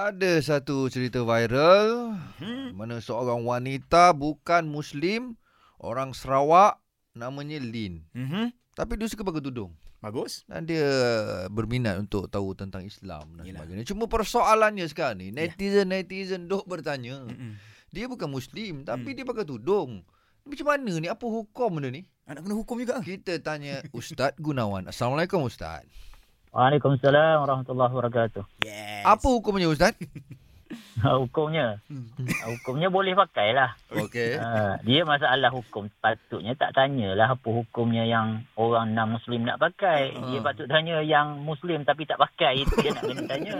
Ada satu cerita viral Hmm. mana seorang wanita bukan Muslim, orang Sarawak, namanya Lin. Mhm. Tapi dia suka pakai tudung. Bagus. Dan dia berminat untuk tahu tentang Islam dan Yelah. sebagainya. Cuma persoalannya sekarang ni, netizen-netizen duk bertanya. Mm-mm. Dia bukan Muslim tapi Hmm. dia pakai tudung. Macam mana ni? Apa hukum benda ni? Anak kena hukum juga. Kita tanya Ustaz Gunawan. Assalamualaikum Ustaz. Waalaikumsalam warahmatullahi wabarakatuh. Yes. Apa hukumnya Ustaz? Hukumnya, Hmm. hukumnya boleh pakai lah. Okey. Ha, dia masalah hukum. Patutnya tak tanyalah apa hukumnya yang orang non-Muslim nak pakai. Dia Ha. patut tanya yang Muslim tapi tak pakai. Itu dia nak kena tanya.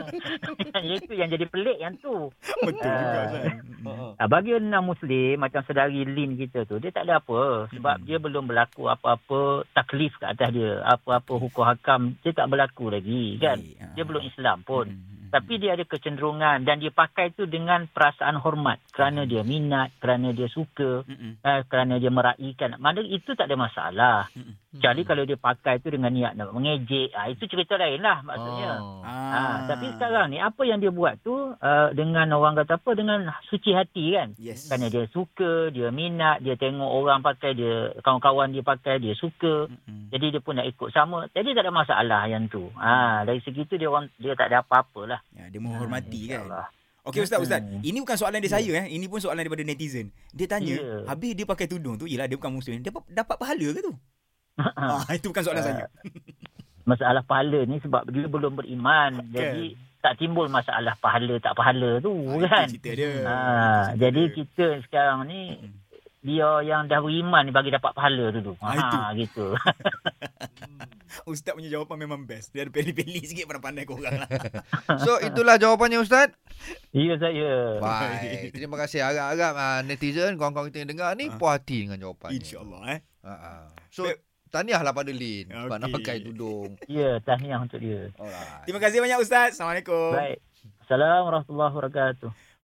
Itu yang jadi pelik yang tu. Betul juga Ah. Ustaz. Ha, bagi non-Muslim macam sedari Lin kita tu, dia tak ada apa. Sebab Hmm. dia belum berlaku apa-apa taklif ke atas dia. Apa-apa hukum hakam, dia tak berlaku lagi kan. Dia belum Islam pun. Mm-mm. Tapi dia ada kecenderungan dan dia pakai tu dengan perasaan hormat kerana dia minat, kerana dia suka, Mm-mm. eh, kerana dia meraihkan. Mana itu tak ada masalah. Mm-mm. Kecuali kalau dia pakai tu dengan niat nak mengejek, ah itu cerita lain lah maksudnya. Oh. Ah, tapi sekarang ni apa yang dia buat tu uh, dengan orang kata apa dengan suci hati kan. Yes. Kerana dia suka, dia minat, dia tengok orang pakai, dia kawan-kawan dia pakai, dia suka. Mm-mm. Jadi dia pun nak ikut sama. Jadi tak ada masalah yang tu. Ah, dari segi tu dia orang dia tak ada apa-apa lah. Ya, dia menghormati kan. InsyaAllah. Okey Ustaz, Ustaz. Hmm. Ini bukan soalan dia saya eh. Ini pun soalan daripada netizen. Dia tanya, Ya. habis dia pakai tudung tu, yelah dia bukan muslim. Dia dapat, dapat pahala ke tu? ah, itu bukan soalan saya. masalah pahala ni sebab dia belum beriman. Jadi tak timbul masalah pahala tak pahala tu Ah, kan. Itu cerita dia. Ha, Itu cerita jadi dia. kita sekarang ni Hmm. dia yang dah beriman ni bagi dapat pahala dulu. Ah, Ha, gitu. Ustaz punya jawapan memang best. Dia ada peli-peli sikit pandai-pandai korang lah. So itulah jawapannya Ustaz. ya saya. Baik. Terima kasih harap-harap uh, netizen kawan-kawan kita yang dengar ni Ah. puas hati dengan jawapannya. InsyaAllah eh. Ha, ha. So Baik. Tahniahlah pada Lin sebab nak pakai tudung. Ya, tahniah untuk dia. Alright. Terima kasih banyak Ustaz. Assalamualaikum. Baik. Assalamualaikum warahmatullahi wabarakatuh.